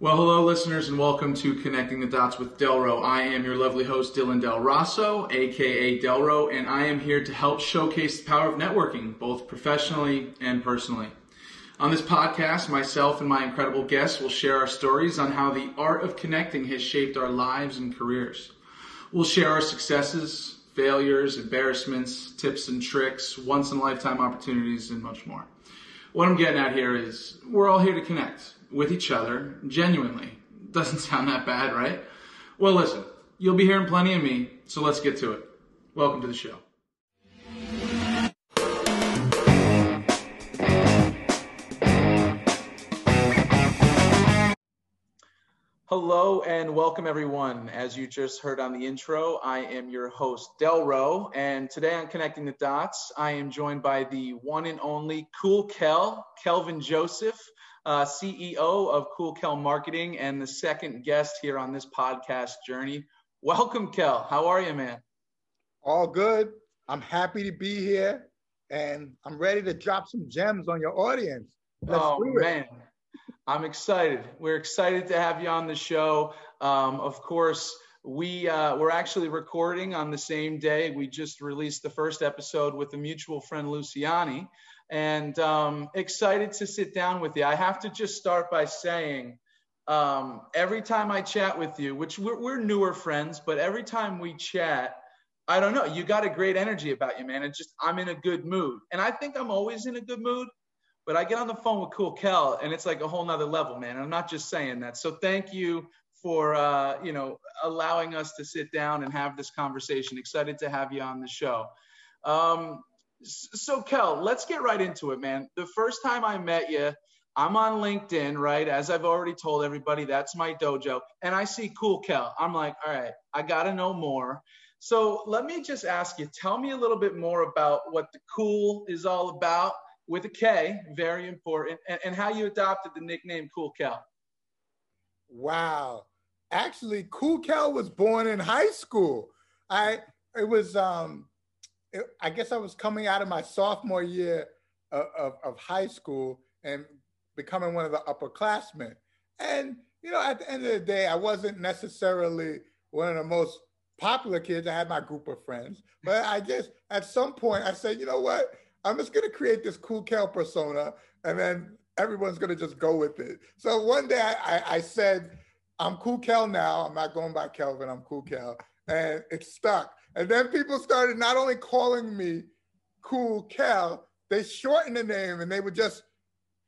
Well, hello, listeners, and welcome to Connecting the Dots with Delro. I am your lovely host, Dylan Del Rosso, aka Delro, and I am here to help showcase the power of networking, both professionally and personally. On this podcast, myself and my incredible guests will share our stories on how the art of connecting has shaped our lives and careers. We'll share our successes, failures, embarrassments, tips and tricks, once in a lifetime opportunities, and much more. What I'm getting at here is we're all here to connect with each other genuinely. Doesn't sound that bad, right? Well, listen, you'll be hearing plenty of me, so let's get to it. Welcome to the show. Hello and welcome everyone. As you just heard on the intro, I am your host Delro, and today on Connecting the Dots, I am joined by the one and only Cool Kel, Kelvin Joseph uh, CEO of Cool Kel Marketing and the second guest here on this podcast journey. Welcome, Kel. How are you, man? All good. I'm happy to be here and I'm ready to drop some gems on your audience. Let's oh, man. I'm excited. We're excited to have you on the show. Um, of course, we uh, we're actually recording on the same day. We just released the first episode with a mutual friend, Luciani and um, excited to sit down with you. I have to just start by saying, um, every time I chat with you, which we're, we're, newer friends, but every time we chat, I don't know, you got a great energy about you, man. It's just, I'm in a good mood. And I think I'm always in a good mood, but I get on the phone with Cool Kel and it's like a whole nother level, man. I'm not just saying that. So thank you for, uh, you know, allowing us to sit down and have this conversation. Excited to have you on the show. Um, so, Kel, let's get right into it, man. The first time I met you, I'm on LinkedIn, right? As I've already told everybody, that's my dojo. And I see Cool Kel. I'm like, all right, I got to know more. So let me just ask you, tell me a little bit more about what the cool is all about with a K, very important, and, and how you adopted the nickname Cool Kel. Wow. Actually, Cool Kel was born in high school. I it was um it, I guess I was coming out of my sophomore year of, of, of, high school and becoming one of the upperclassmen. And, you know, at the end of the day, I wasn't necessarily one of the most popular kids. I had my group of friends, but I just, at some point, I said, you know what? I'm just going to create this cool Kel persona and then everyone's going to just go with it. So one day I, I, I said, I'm cool Kel now. I'm not going by Kelvin. I'm cool Kel. And it stuck. And then people started not only calling me Cool Kel, they shortened the name and they would just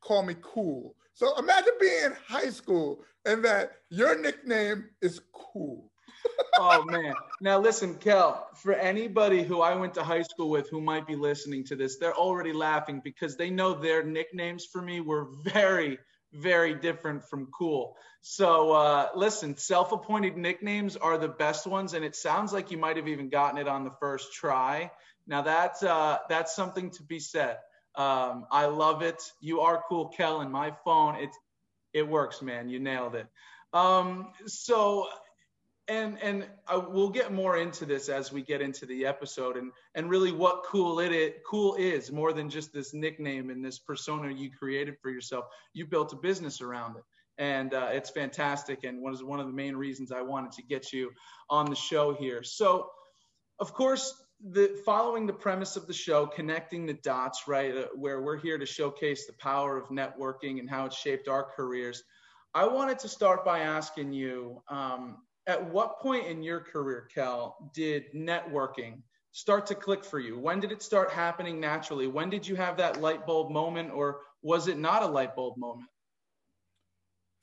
call me Cool. So imagine being in high school and that your nickname is Cool. oh man. Now listen, Kel, for anybody who I went to high school with who might be listening to this, they're already laughing because they know their nicknames for me were very very different from cool. So uh, listen, self-appointed nicknames are the best ones, and it sounds like you might have even gotten it on the first try. Now that's uh, that's something to be said. Um, I love it. You are cool, Kel. In my phone, it it works, man. You nailed it. Um, so and and I, we'll get more into this as we get into the episode and and really what cool it is, cool is more than just this nickname and this persona you created for yourself. You built a business around it. And uh, it's fantastic and was one of the main reasons i wanted to get you on the show here. So of course the following the premise of the show connecting the dots right uh, where we're here to showcase the power of networking and how it shaped our careers i wanted to start by asking you um, at what point in your career, Kel, did networking start to click for you? When did it start happening naturally? When did you have that light bulb moment, or was it not a light bulb moment?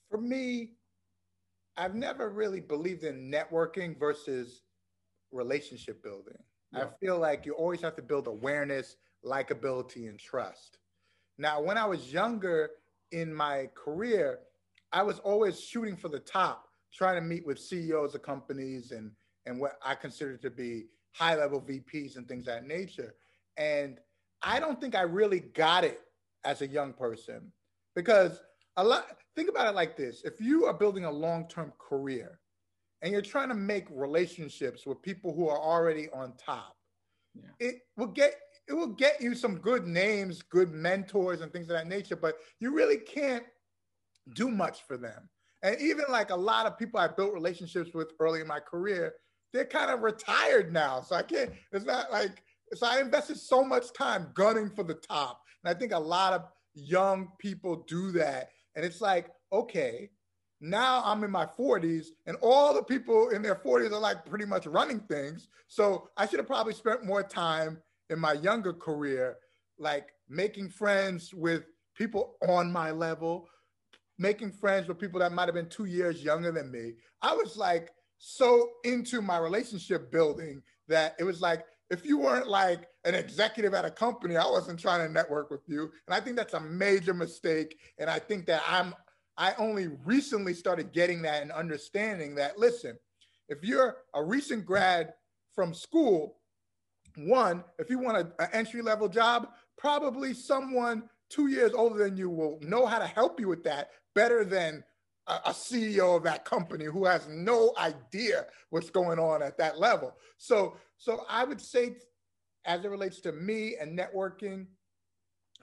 For me, I've never really believed in networking versus relationship building. Yeah. I feel like you always have to build awareness, likability, and trust. Now, when I was younger in my career, I was always shooting for the top trying to meet with CEOs of companies and and what I consider to be high level VPs and things of that nature. And I don't think I really got it as a young person because a lot think about it like this if you are building a long-term career and you're trying to make relationships with people who are already on top yeah. it will get it will get you some good names good mentors and things of that nature but you really can't do much for them And even like a lot of people I built relationships with early in my career, they're kind of retired now. So I can't, it's not like, so I invested so much time gunning for the top. And I think a lot of young people do that. And it's like, okay, now I'm in my 40s, and all the people in their 40s are like pretty much running things. So I should have probably spent more time in my younger career, like making friends with people on my level, making friends with people that might have been two years younger than me. I was like so into my relationship building that it was like, if you weren't like an executive at a company, I wasn't trying to network with you. And I think that's a major mistake. And I think that I'm, I only recently started getting that and understanding that, listen, if you're a recent grad from school, one, if you want an entry level job, probably someone two years older than you will know how to help you with that better than a, a CEO of that company who has no idea what's going on at that level. So, so I would say, as it relates to me and networking,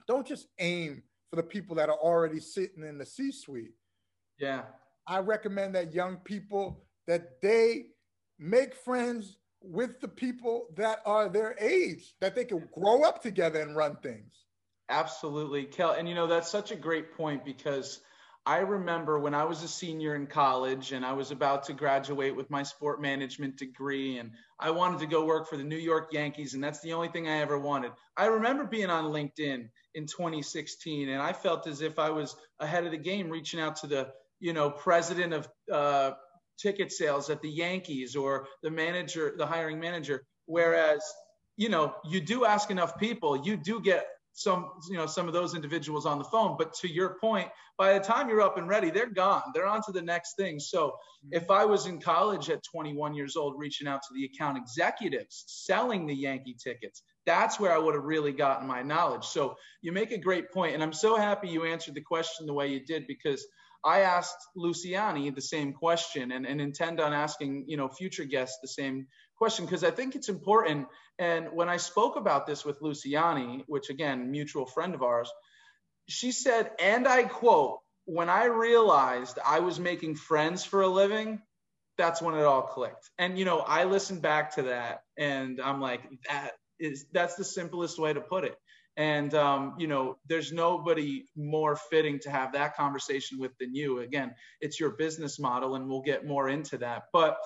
don't just aim for the people that are already sitting in the C-suite. Yeah. I recommend that young people that they make friends with the people that are their age, that they can grow up together and run things. Absolutely, Kel. And you know, that's such a great point because I remember when I was a senior in college and I was about to graduate with my sport management degree and I wanted to go work for the New York Yankees and that's the only thing I ever wanted. I remember being on LinkedIn in 2016 and I felt as if I was ahead of the game reaching out to the, you know, president of uh, ticket sales at the Yankees or the manager, the hiring manager. Whereas, you know, you do ask enough people, you do get some you know some of those individuals on the phone. But to your point by the time you're up and ready they're gone. They're on to the next thing. So mm-hmm. if i was in college at 21 years old reaching out to the account executives selling the yankee tickets that's where i would have really gotten my knowledge. So you make a great point and i'm so happy you answered the question the way you did because I asked Luciani the same question and, and intend on asking, you know, future guests the same question because I think it's important. And when I spoke about this with Luciani, which again, mutual friend of ours, she said, and I quote, when I realized I was making friends for a living, that's when it all clicked. And you know, I listened back to that and I'm like, that is that's the simplest way to put it. And um, you know, there's nobody more fitting to have that conversation with than you. Again, it's your business model, and we'll get more into that. But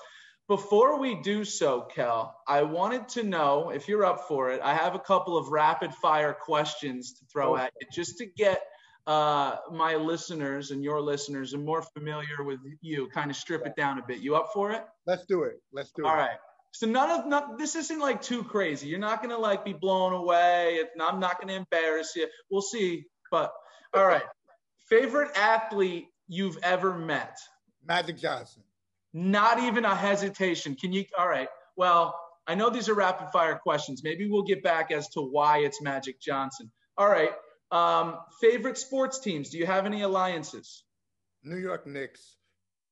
before we do so, Kel, I wanted to know if you're up for it. I have a couple of rapid fire questions to throw at you just to get uh, my listeners and your listeners are more familiar with you, kind of strip it down a bit. You up for it? Let's do it. Let's do it. All right. So none of not, this isn't like too crazy. You're not gonna like be blown away. I'm not gonna embarrass you. We'll see. But all right. Favorite athlete you've ever met? Magic Johnson. Not even a hesitation. Can you? All right. Well, I know these are rapid fire questions. Maybe we'll get back as to why it's Magic Johnson. All right. Um, favorite sports teams? Do you have any alliances? New York Knicks.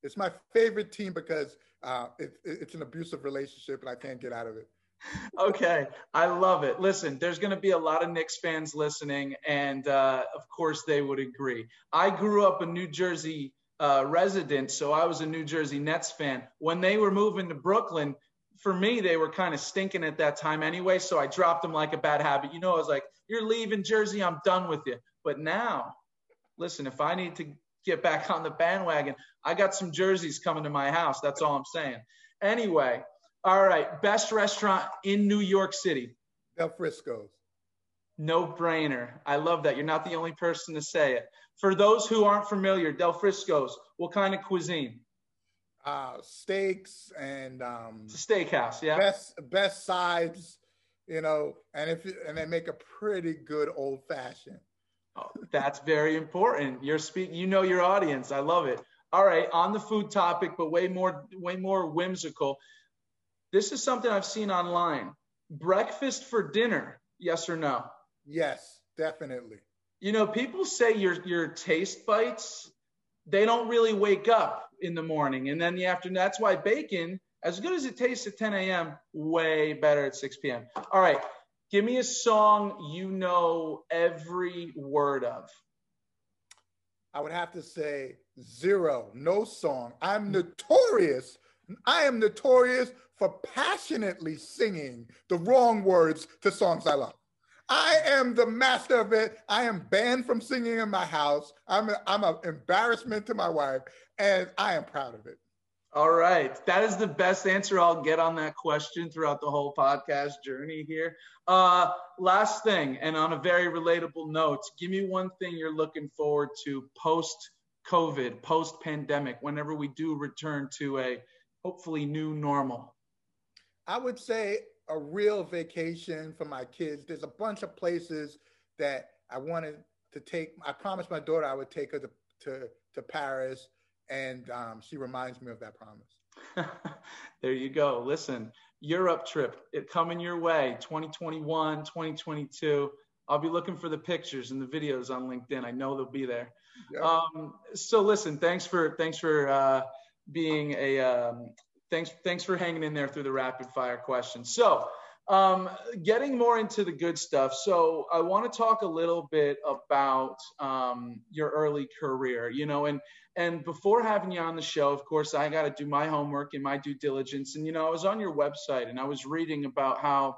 It's my favorite team because uh, it, it's an abusive relationship and I can't get out of it. okay, I love it. Listen, there's going to be a lot of Knicks fans listening, and uh, of course they would agree. I grew up a New Jersey uh, resident, so I was a New Jersey Nets fan. When they were moving to Brooklyn, for me, they were kind of stinking at that time anyway, so I dropped them like a bad habit. You know, I was like, you're leaving Jersey, I'm done with you. But now, listen, if I need to get back on the bandwagon, I got some jerseys coming to my house. That's all I'm saying. Anyway, all right, best restaurant in New York City. Del Frisco's. No brainer. I love that. You're not the only person to say it. For those who aren't familiar, Del Frisco's, what kind of cuisine? Uh, steaks and um, it's a steakhouse, yeah. Best best sides, you know, and if and they make a pretty good old fashioned. Oh, that's very important. You're speaking. You know your audience. I love it. All right, on the food topic, but way more way more whimsical. This is something I've seen online. Breakfast for dinner, yes or no? Yes, definitely you know, people say your your taste bites, they don't really wake up in the morning, and then the afternoon. That's why bacon, as good as it tastes at 10 a.m., way better at 6 p.m. All right, give me a song you know every word of. I would have to say zero, no song. I'm notorious. I am notorious for passionately singing the wrong words to songs I love. I am the master of it. I am banned from singing in my house. I'm a, I'm an embarrassment to my wife, and I am proud of it. All right. That is the best answer I'll get on that question throughout the whole podcast journey here. Uh, last thing, and on a very relatable note, give me one thing you're looking forward to post COVID, post pandemic, whenever we do return to a hopefully new normal. I would say a real vacation for my kids. There's a bunch of places that I wanted to take. I promised my daughter I would take her to, to, to Paris and um, she reminds me of that promise. there you go. Listen, Europe trip, it coming your way, 2021, 2022. I'll be looking for the pictures and the videos on LinkedIn. I know they'll be there. Yep. Um, so listen, thanks for thanks for uh, being a um, thanks thanks for hanging in there through the rapid fire questions. So um, getting more into the good stuff. So I want to talk a little bit about um, your early career. You know, and and before having you on the show, of course, I got to do my homework and my due diligence. And, you know, I was on your website and I was reading about how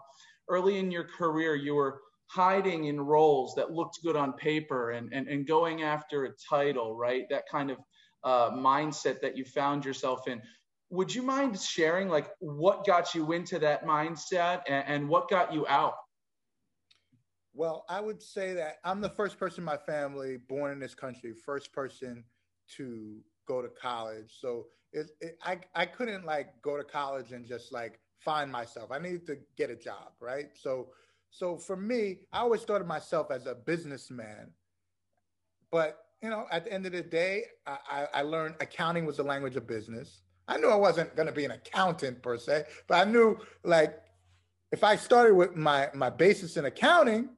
early in your career you were hiding in roles that looked good on paper and, and, and going after a title, right? That kind of uh, mindset that you found yourself in. Would you mind sharing, like, what got you into that mindset and, and what got you out? Well, I would say that I'm the first person in my family born in this country, first person to go to college. So it, it, I, I couldn't like go to college and just like find myself. I needed to get a job, right? So, so for me, I always thought of myself as a businessman. But you know, at the end of the day, I, I, I learned accounting was the language of business. I knew I wasn't going to be an accountant per se, but I knew like if I started with my my basis in accounting,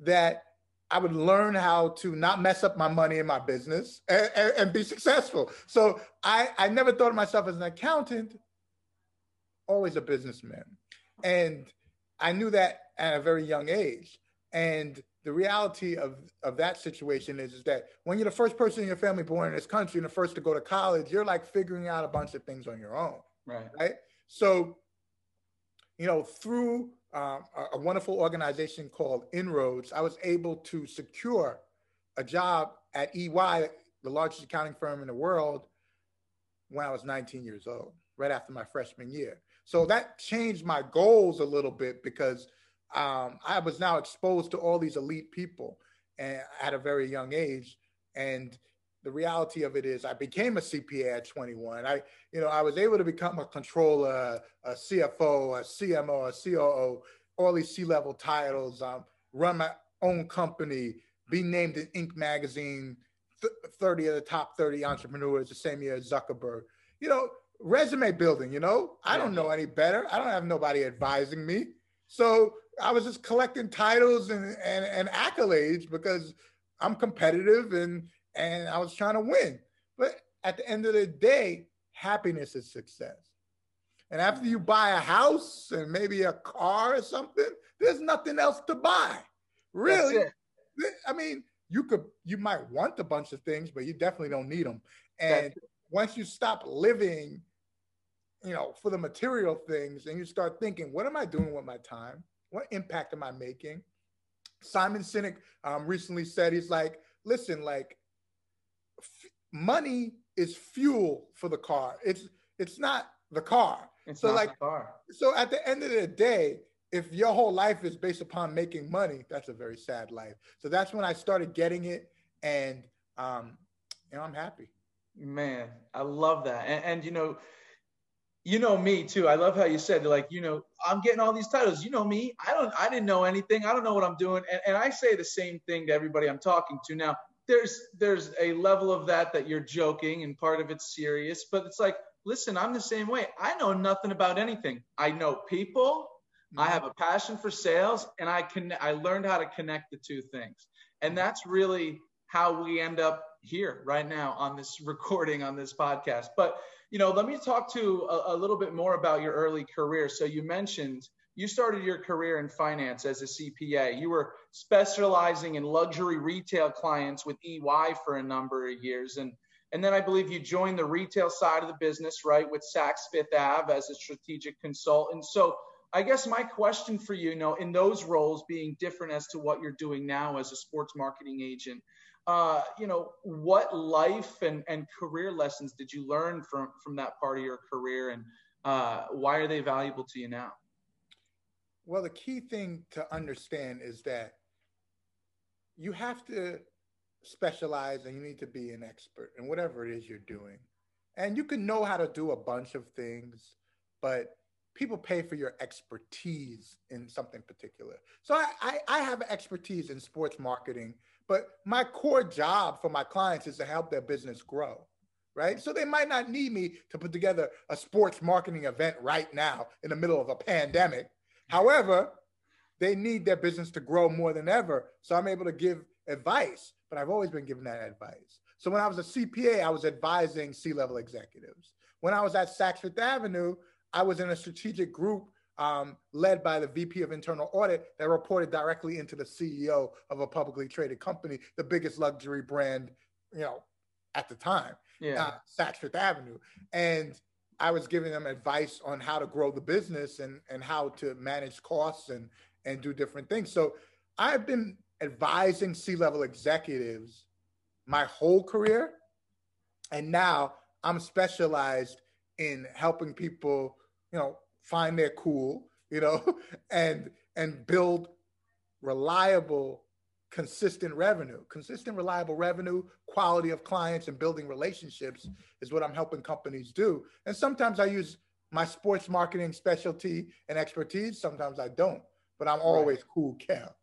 that I would learn how to not mess up my money in my business and, and, and, be successful. So I, I never thought of myself as an accountant, always a businessman. And I knew that at a very young age. And the reality of, of that situation is, is that when you're the first person in your family born in this country and the first to go to college, you're like figuring out a bunch of things on your own. Right. Right. So, you know, through um, a, a wonderful organization called Inroads, I was able to secure a job at EY, the largest accounting firm in the world, when I was 19 years old, right after my freshman year. So that changed my goals a little bit because um, I was now exposed to all these elite people and at a very young age. And the reality of it is I became a CPA at 21. I, you know, I was able to become a controller, a CFO, a CMO, a COO, all these C-level titles, um, run my own company, be named in Inc. magazine, th- 30 of the top 30 entrepreneurs the same year as Zuckerberg. You know, resume building, you know, I don't know any better. I don't have nobody advising me. So I was just collecting titles and, and, and accolades because I'm competitive and and I was trying to win. But at the end of the day, happiness is success. And after you buy a house and maybe a car or something, there's nothing else to buy. Really. I mean, you could you might want a bunch of things, but you definitely don't need them. And once you stop living, you know, for the material things and you start thinking, what am I doing with my time? What impact am I making? Simon Sinek um, recently said, he's like, listen, like money is fuel for the car. It's it's not the car. It's so like car. so at the end of the day, if your whole life is based upon making money, that's a very sad life. So that's when I started getting it, and um, you know, I'm happy. Man, I love that, and, and you know, you know me too. I love how you said like, you know, I'm getting all these titles. You know me. I don't. I didn't know anything. I don't know what I'm doing, and, and I say the same thing to everybody I'm talking to now there's there's a level of that that you're joking and part of it's serious but it's like listen i'm the same way i know nothing about anything i know people mm-hmm. i have a passion for sales and i can i learned how to connect the two things and that's really how we end up here right now on this recording on this podcast but you know let me talk to a, a little bit more about your early career so you mentioned you started your career in finance as a CPA. You were specializing in luxury retail clients with EY for a number of years. And, and then I believe you joined the retail side of the business, right, with Saks Fifth Ave as a strategic consultant. So I guess my question for you, you know, in those roles being different as to what you're doing now as a sports marketing agent, uh, you know, what life and, and career lessons did you learn from, from that part of your career and uh, why are they valuable to you now? Well, the key thing to understand is that you have to specialize and you need to be an expert in whatever it is you're doing. And you can know how to do a bunch of things, but people pay for your expertise in something particular. So I, I, I have expertise in sports marketing, but my core job for my clients is to help their business grow. Right. So they might not need me to put together a sports marketing event right now in the middle of a pandemic. However, they need their business to grow more than ever. So I'm able to give advice, but I've always been giving that advice. So when I was a CPA, I was advising C level executives. When I was at Saks Fifth Avenue, I was in a strategic group um, led by the VP of Internal Audit that reported directly into the CEO of a publicly traded company, the biggest luxury brand, you know, at the time, yeah. uh, Saks Fifth Avenue. And I was giving them advice on how to grow the business and, and how to manage costs and, and do different things. So I've been advising C level executives my whole career. And now I'm specialized in helping people you know, find their cool, you know, and and build reliable, consistent revenue. Consistent, reliable revenue, quality of clients, and building relationships is what I'm helping companies do. And sometimes I use my sports marketing specialty and expertise. Sometimes I don't, but I'm always right. cool Kel.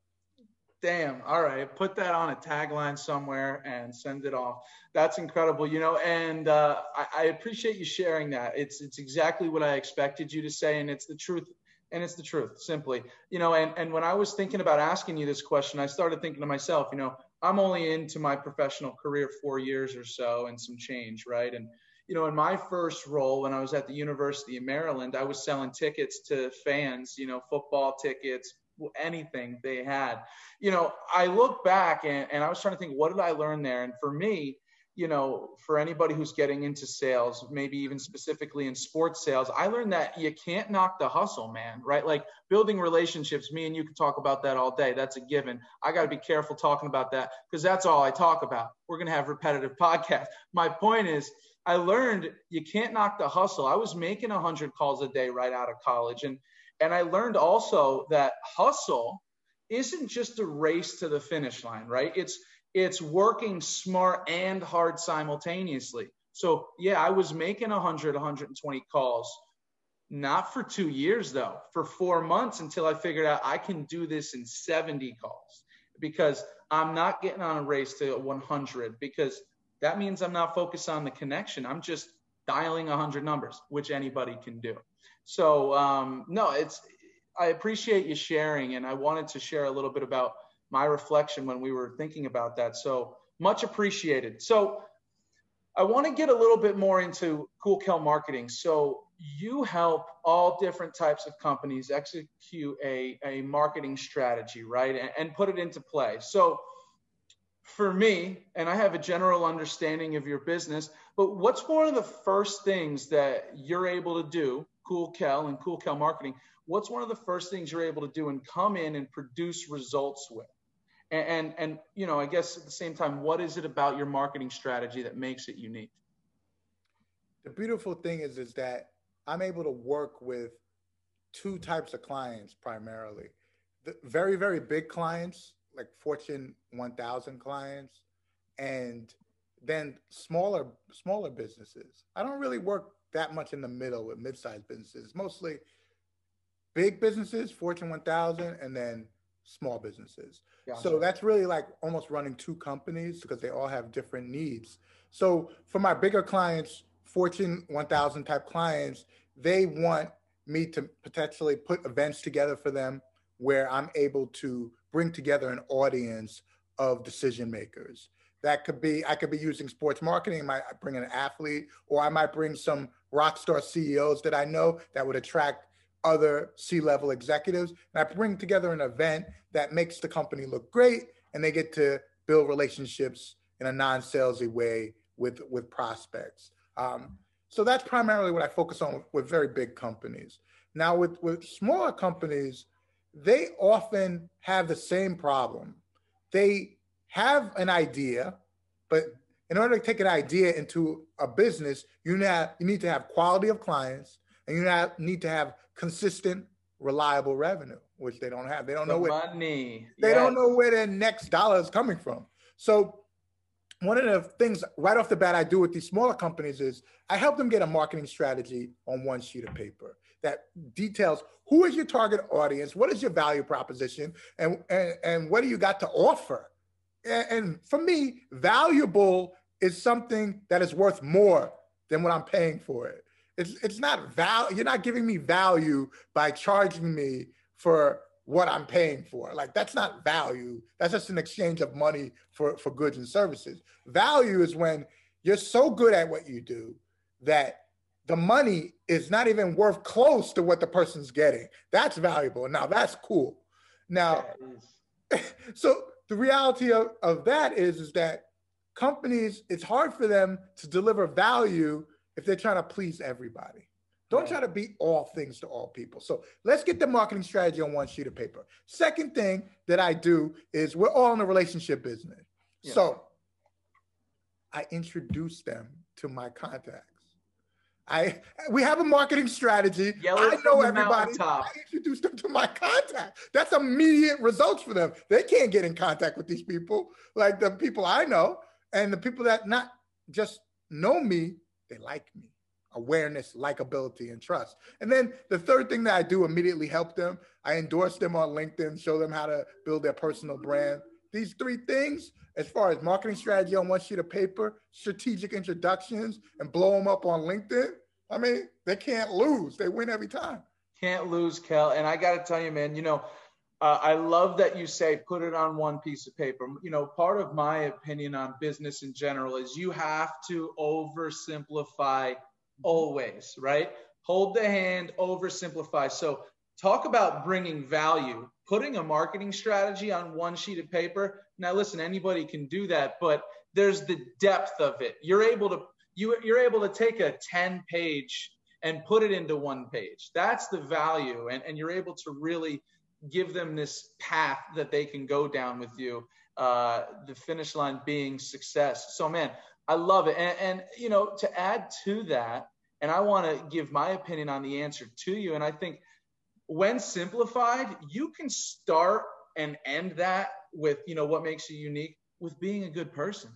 Damn. All right. Put that on a tagline somewhere and send it off. That's incredible. You know, and uh, I, I, appreciate you sharing that. It's it's exactly what I expected you to say, and it's the truth. And it's the truth, simply. You know, and, and when I was thinking about asking you this question, I started thinking to myself, you know, I'm only into my professional career four years or so and some change, right? And you know, in my first role when I was at the University of Maryland, I was selling tickets to fans, you know, football tickets, anything they had. You know, I look back and, and I was trying to think, what did I learn there? And for me, you know, for anybody who's getting into sales, maybe even specifically in sports sales, I learned that you can't knock the hustle, man, right? Like building relationships, me and you can talk about that all day. That's a given. I got to be careful talking about that because that's all I talk about. We're going to have repetitive podcasts. My point is, I learned you can't knock the hustle. I was making 100 calls a day right out of college. And and I learned also that hustle isn't just a race to the finish line, right? It's it's working smart and hard simultaneously. So yeah, I was making 100, 120 calls, not for two years though, for four months until I figured out I can do this in 70 calls because I'm not getting on a race to 100 because that means I'm not focused on the connection. I'm just dialing 100 numbers, which anybody can do. So um, no, it's I appreciate you sharing, and I wanted to share a little bit about my reflection when we were thinking about that. So much appreciated. So I want to get a little bit more into Cool Kel marketing. So you help all different types of companies execute a, a marketing strategy, right? And, and put it into play. So for me, and I have a general understanding of your business, but what's one of the first things that you're able to do Cool Kel and Cool Kel Marketing, what's one of the first things you're able to do and come in and produce results with? And, and, and you know, I guess at the same time, what is it about your marketing strategy that makes it unique? The beautiful thing is, is that I'm able to work with two types of clients primarily. The very, very big clients, like Fortune 1000 clients, and then smaller, smaller businesses. I don't really work that much in the middle with mid-sized businesses. Mostly big businesses, Fortune 1000, and then small businesses. Gotcha. So that's really like almost running two companies because they all have different needs. So for my bigger clients, Fortune 1000 type clients, they want me to potentially put events together for them where I'm able to bring together an audience of decision makers that could be i could be using sports marketing I might bring an athlete or i might bring some rock star ceos that i know that would attract other C-level executives, and I bring together an event that makes the company look great, and they get to build relationships in a non-salesy way with with prospects. Um, so that's primarily what I focus on with, with very big companies. Now, with with smaller companies, they often have the same problem. They have an idea, but in order to take an idea into a business, you need, you need to have quality of clients and you need to have consistent, reliable revenue, which they don't have. They don't the know where money. they Yes. don't know where their next dollar is coming from. So one of the things right off the bat I do with these smaller companies is I help them get a marketing strategy on one sheet of paper that details who is your target audience, what is your value proposition, and and, and what do you got to offer. And, for me, valuable is something that is worth more than what I'm paying for it. It's it's not value. You're not giving me value by charging me for what I'm paying for. Like that's not value. That's just an exchange of money for, for goods and services. Value is when you're so good at what you do that the money is not even worth close to what the person's getting. That's valuable. Now that's cool. Now, so the reality of, of that is, is that companies, it's hard for them to deliver value if they're trying to please everybody. Don't Right. try to be all things to all people. So let's get the marketing strategy on one sheet of paper. Second thing that I do is we're all in the relationship business. Yeah. So I introduce them to my contacts. I we have a marketing strategy. Yell I know everybody. I introduce them to my contact. That's immediate results for them. They can't get in contact with these people like the people I know, and the people that not just know me, they like me. Awareness, likability, and trust. And then the third thing that I do immediately help them. I endorse them on LinkedIn, show them how to build their personal brand. These three things, as far as marketing strategy on one sheet of paper, strategic introductions, and blow them up on LinkedIn. I mean, they can't lose. They win every time. Can't lose, Kel. And I got to tell you, man, you know, uh, I love that you say put it on one piece of paper. You know, part of my opinion on business in general is you have to oversimplify always, right? Hold the hand, oversimplify. So, talk about bringing value, putting a marketing strategy on one sheet of paper. Now, listen, anybody can do that, but there's the depth of it. You're able to you, you're able to take a 10 page and put it into one page. That's the value. And, and you're able to really give them this path that they can go down with you, uh, the finish line being success. So, man, I love it. And, and, you know, to add to that, and I want to give my opinion on the answer to you. And I think when simplified, you can start and end that with, you know, what makes you unique with being a good person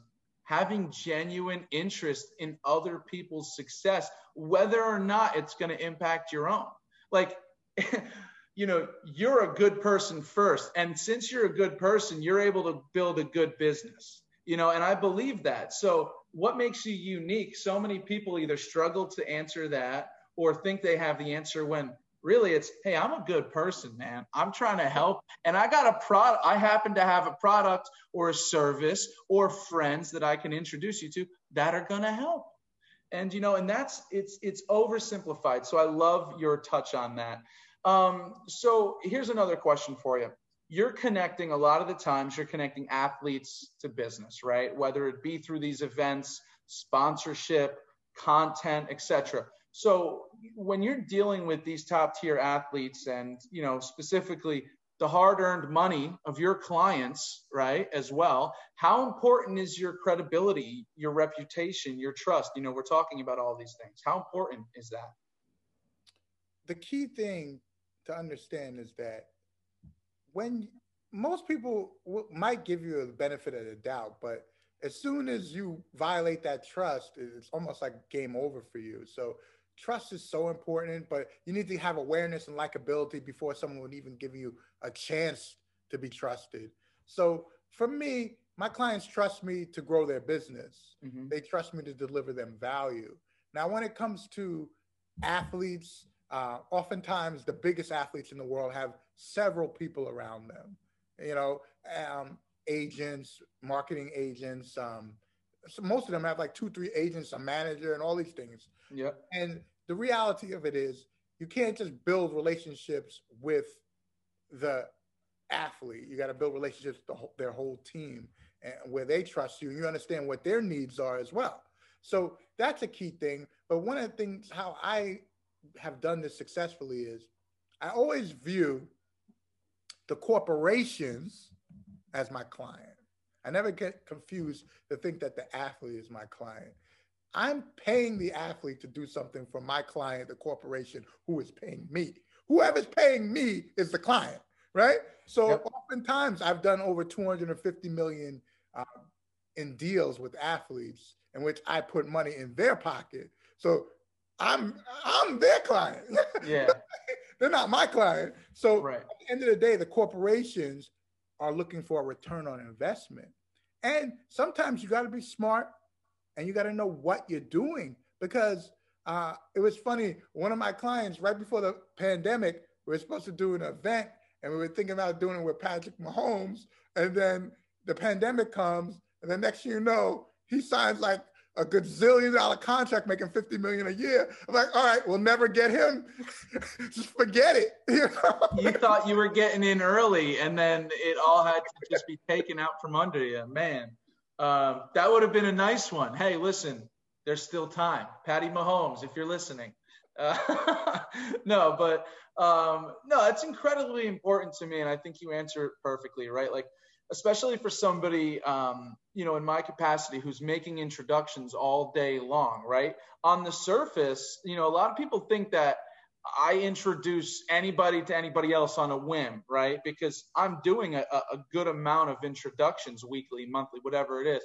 having genuine interest in other people's success, whether or not it's going to impact your own. Like, you know, you're a good person first. And since you're a good person, you're able to build a good business, you know, and I believe that. So, what makes you unique? So many people either struggle to answer that or think they have the answer when really it's hey i'm a good person man. I'm trying to help. And i got a product i happen to have a product or a service or friends that i can introduce you to that are going to help. And you know and that's it's it's oversimplified. So i love your touch on that. Um, so here's another question for you. You're connecting a lot of the times you're connecting athletes to business right? Whether it be through these events sponsorship content etc so when you're dealing with these top tier athletes and, you know, specifically the hard earned money of your clients, right, as well, how important is your credibility, your reputation, your trust? You know, we're talking about all these things. How important is that? The key thing to understand is that when most people w- might give you the benefit of the doubt, but as soon as you violate that trust, it's almost like game over for you. So trust is so important, but you need to have awareness and likability before someone would even give you a chance to be trusted. So for me, my clients trust me to grow their business. Mhm. They trust me to deliver them value. Now, when it comes to athletes, uh, oftentimes the biggest athletes in the world have several people around them. You know, um, agents, marketing agents. Um, so most of them have like two, three agents, a manager, and all these things. Yeah. And the reality of it is, you can't just build relationships with the athlete. You got to build relationships with the whole, their whole team and where they trust you and you understand what their needs are as well. So that's a key thing. But one of the things how I have done this successfully is I always view the corporations as my client. I never get confused to think that the athlete is my client. I'm paying the athlete to do something for my client, the corporation who is paying me. Whoever's paying me is the client, right? So yep. oftentimes I've done over 250 million uh, in deals with athletes in which I put money in their pocket. So I'm I'm their client. Yeah. They're not my client. So right. at the end of the day, the corporations are looking for a return on investment. And sometimes you got to be smart and you got to know what you're doing because uh, it was funny. One of my clients, right before the pandemic, we were supposed to do an event and we were thinking about doing it with Patrick Mahomes. And then the pandemic comes, and the next thing you know, he signs like a gazillion dollar contract making 50 million a year. I'm like, all right, we'll never get him. just forget it. You, know? you thought you were getting in early and then it all had to just be taken out from under you. Man, uh, that would have been a nice one. Hey, listen, there's still time. Patty Mahomes, if you're listening. Uh, no, but um, no, it's incredibly important to me. And I think you answer it perfectly, right? Like, especially for somebody, um, you know, in my capacity who's making introductions all day long, right? On the surface, you know, a lot of people think that I introduce anybody to anybody else on a whim, right? Because I'm doing a, a good amount of introductions weekly, monthly, whatever it is.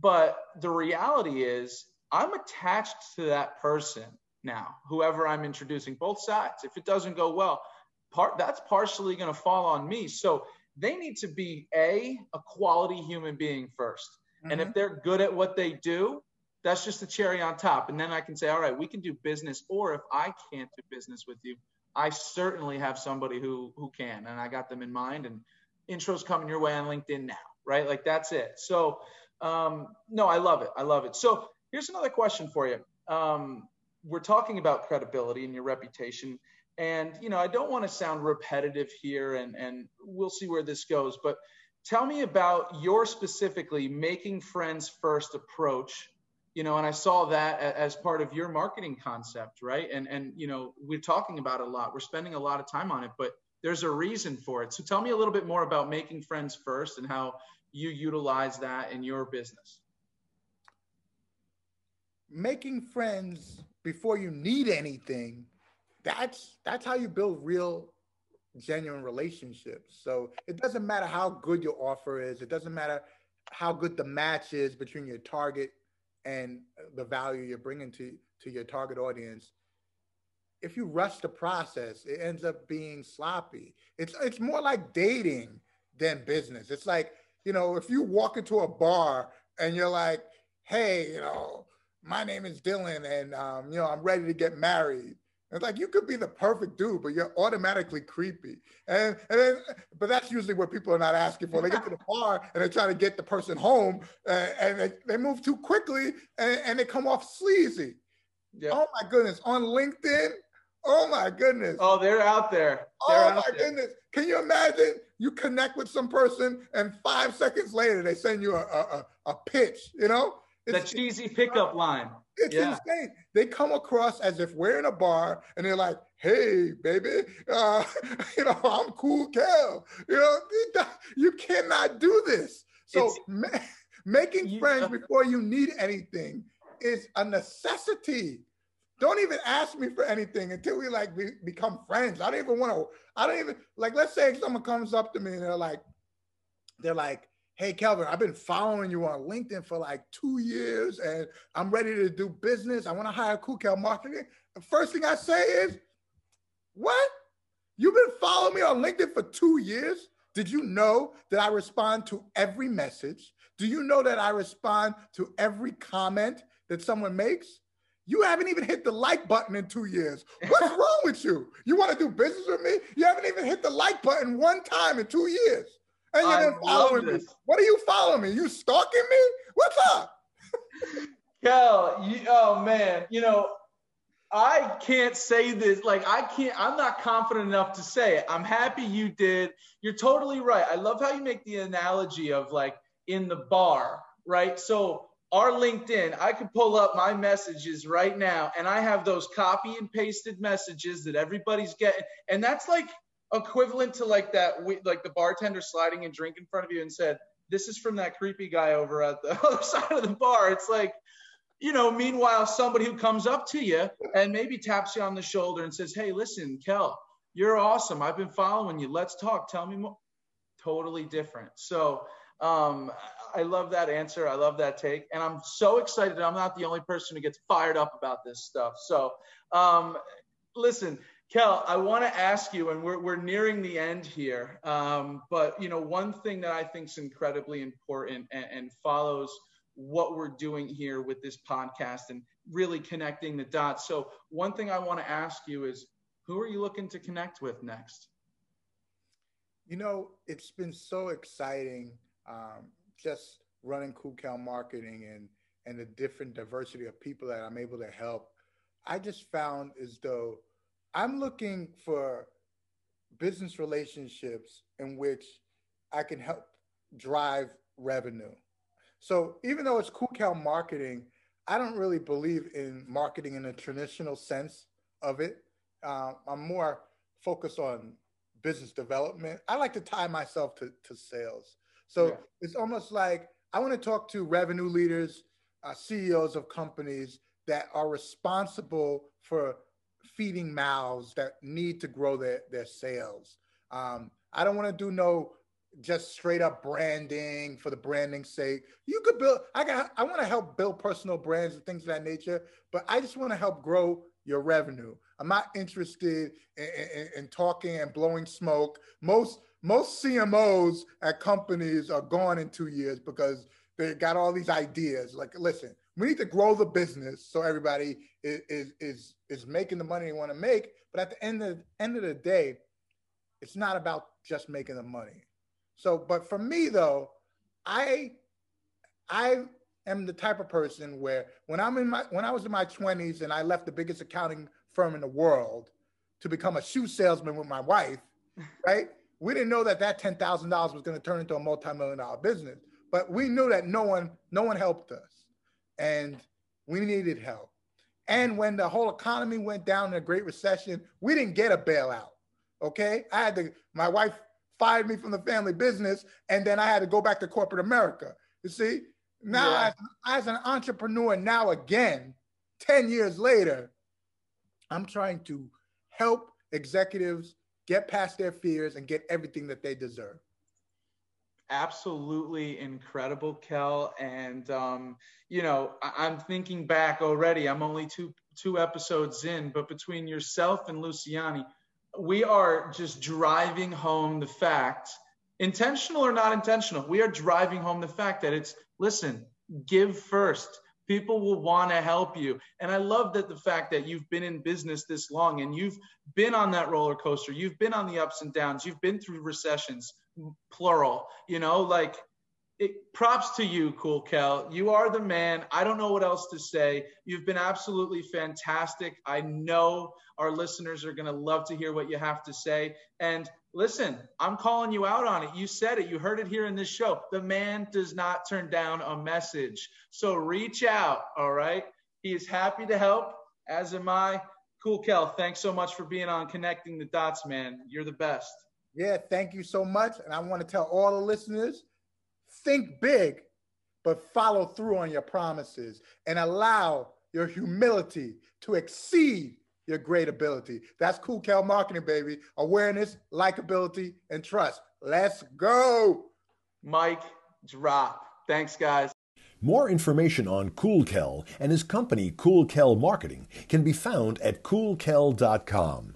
But the reality is, I'm attached to that person now, whoever I'm introducing, both sides. If it doesn't go well, part that's partially going to fall on me. So they need to be a a quality human being 1st mm-hmm. and if mm-hmm. they're good at what they do that's just the cherry on top and then i can say all right we can do business or if i can't do business with you i certainly have somebody who who can and i got them in mind and intros coming your way on linkedin now right like that's it so um, no i love it i love it so here's another question for you um, we're talking about credibility and your reputation and you know, I don't want to sound repetitive here, and and we'll see where this goes. But tell me about your specifically making friends first approach. You know, and I saw that as part of your marketing concept, right? And and you know, we're talking about a lot. We're spending a lot of time on it, but there's a reason for it. So tell me a little bit more about making friends first and how you utilize that in your business. Making friends before you need anything that's that's how you build real genuine relationships so it doesn't matter how good your offer is it doesn't matter how good the match is between your target and the value you're bringing to to your target audience if you rush the process it ends up being sloppy. It's it's more like dating than business. It's like you know if you walk into a bar and you're like hey you know my name is dylan and um, you know i'm ready to get married it's like you could be the perfect dude, but you're automatically creepy. And and then, but that's usually what people are not asking for. They get to the bar and they try to get the person home, uh, and they, they move too quickly and, and they come off sleazy. Yep. Oh my goodness! On LinkedIn, oh my goodness! Oh, they're out there. They're oh out my there. goodness! Can you imagine? You connect with some person, and five seconds later they send you a a, a pitch. You know, it's, the cheesy pickup line. It's yeah. insane. They come across as if we're in a bar and they're like, "Hey, baby, uh, you know, I'm cool, Kel. You know, you cannot do this." So ma- making you, friends before you need anything is a necessity. Don't even ask me for anything until we like be, become friends. I don't even want to. I don't even like. Let's say someone comes up to me and they're like, they're like, hey Kelvin, I've been following you on LinkedIn for like two years and I'm ready to do business. I want to hire Cool Kel Marketing. The first thing I say is, what? You've been following me on LinkedIn for two years? Did you know that I respond to every message? Do you know that I respond to every comment that someone makes? You haven't even hit the like button in two years. What's wrong with you? You want to do business with me? You haven't even hit the like button one time in two years. And you're then following me. What are you following me? You stalking me? What's up? Kel, you, oh man, you know, I can't say this. Like, I can't, I'm not confident enough to say it. I'm happy you did. You're totally right. I love how you make the analogy of like in the bar, right? So, our LinkedIn, I could pull up my messages right now and I have those copy and pasted messages that everybody's getting. And that's like equivalent to like that, like the bartender sliding a drink in front of you and said, This is from that creepy guy over at the other side of the bar. It's like, you know, meanwhile, somebody who comes up to you and maybe taps you on the shoulder and says, Hey, listen, Kel, you're awesome. I've been following you. Let's talk. Tell me more. Totally different. So, um, I love that answer. I love that take. And I'm so excited. I'm not the only person who gets fired up about this stuff. So, um, listen, Kel, I want to ask you, and we're, we're nearing the end here, um, but you know, one thing that I think is incredibly important and, and follows what we're doing here with this podcast and really connecting the dots. So, one thing I want to ask you is who are you looking to connect with next? You know, it's been so exciting um, just running Cool Kel marketing and, and the different diversity of people that I'm able to help. I just found as though I'm looking for business relationships in which I can help drive revenue. So even though it's Cool marketing, I don't really believe in marketing in a traditional sense of it. Uh, I'm more focused on business development. I like to tie myself to, to sales. So yeah. it's almost like I want to talk to revenue leaders, uh, CEOs of companies that are responsible for feeding mouths that need to grow their, their sales. Um, I don't want to do no just straight up branding for the branding's sake. You could build. I got. I want to help build personal brands and things of that nature. But I just want to help grow your revenue. I'm not interested in, in, in talking and blowing smoke. Most most CMOs at companies are gone in two years because they got all these ideas. Like, listen, we need to grow the business so everybody is is is, is making the money they want to make. But at the end of end of the day, it's not about just making the money. So, but for me though, I I am the type of person where when I'm in my when I was in my 20s and I left the biggest accounting firm in the world to become a shoe salesman with my wife, right? We didn't know that that ten thousand dollars was going to turn into a multi-million dollar business, but we knew that no one no one helped us, and we needed help. And when the whole economy went down in a Great Recession, we didn't get a bailout. Okay, I had to. My wife fired me from the family business, and then I had to go back to corporate America. You see, now yeah. as, as an entrepreneur, now again, 10 years later, I'm trying to help executives get past their fears and get everything that they deserve. Absolutely incredible, Kel. And um, you know, I- I'm thinking back already. I'm only two two episodes in, but between yourself and Luciani, we are just driving home the fact, intentional or not intentional, we are driving home the fact that it's listen, give first. People will want to help you. And I love that the fact that you've been in business this long and you've been on that roller coaster, you've been on the ups and downs, you've been through recessions, plural, you know, like it, props to you, Cool Kel. You are the man. I don't know what else to say. You've been absolutely fantastic. I know our listeners are going to love to hear what you have to say. And listen, I'm calling you out on it. You said it. You heard it here in this show. The man does not turn down a message. So reach out. All right. He is happy to help, as am I. Cool Kel, thanks so much for being on Connecting the Dots, man. You're the best. Yeah, thank you so much. And I want to tell all the listeners think big, but follow through on your promises and allow your humility to exceed your great ability. That's Cool Kel marketing, baby. Awareness, likability, and trust. Let's go. Mike, drop. Thanks, guys. More information on Cool Kel and his company Cool Kel Marketing can be found at coolkel.com.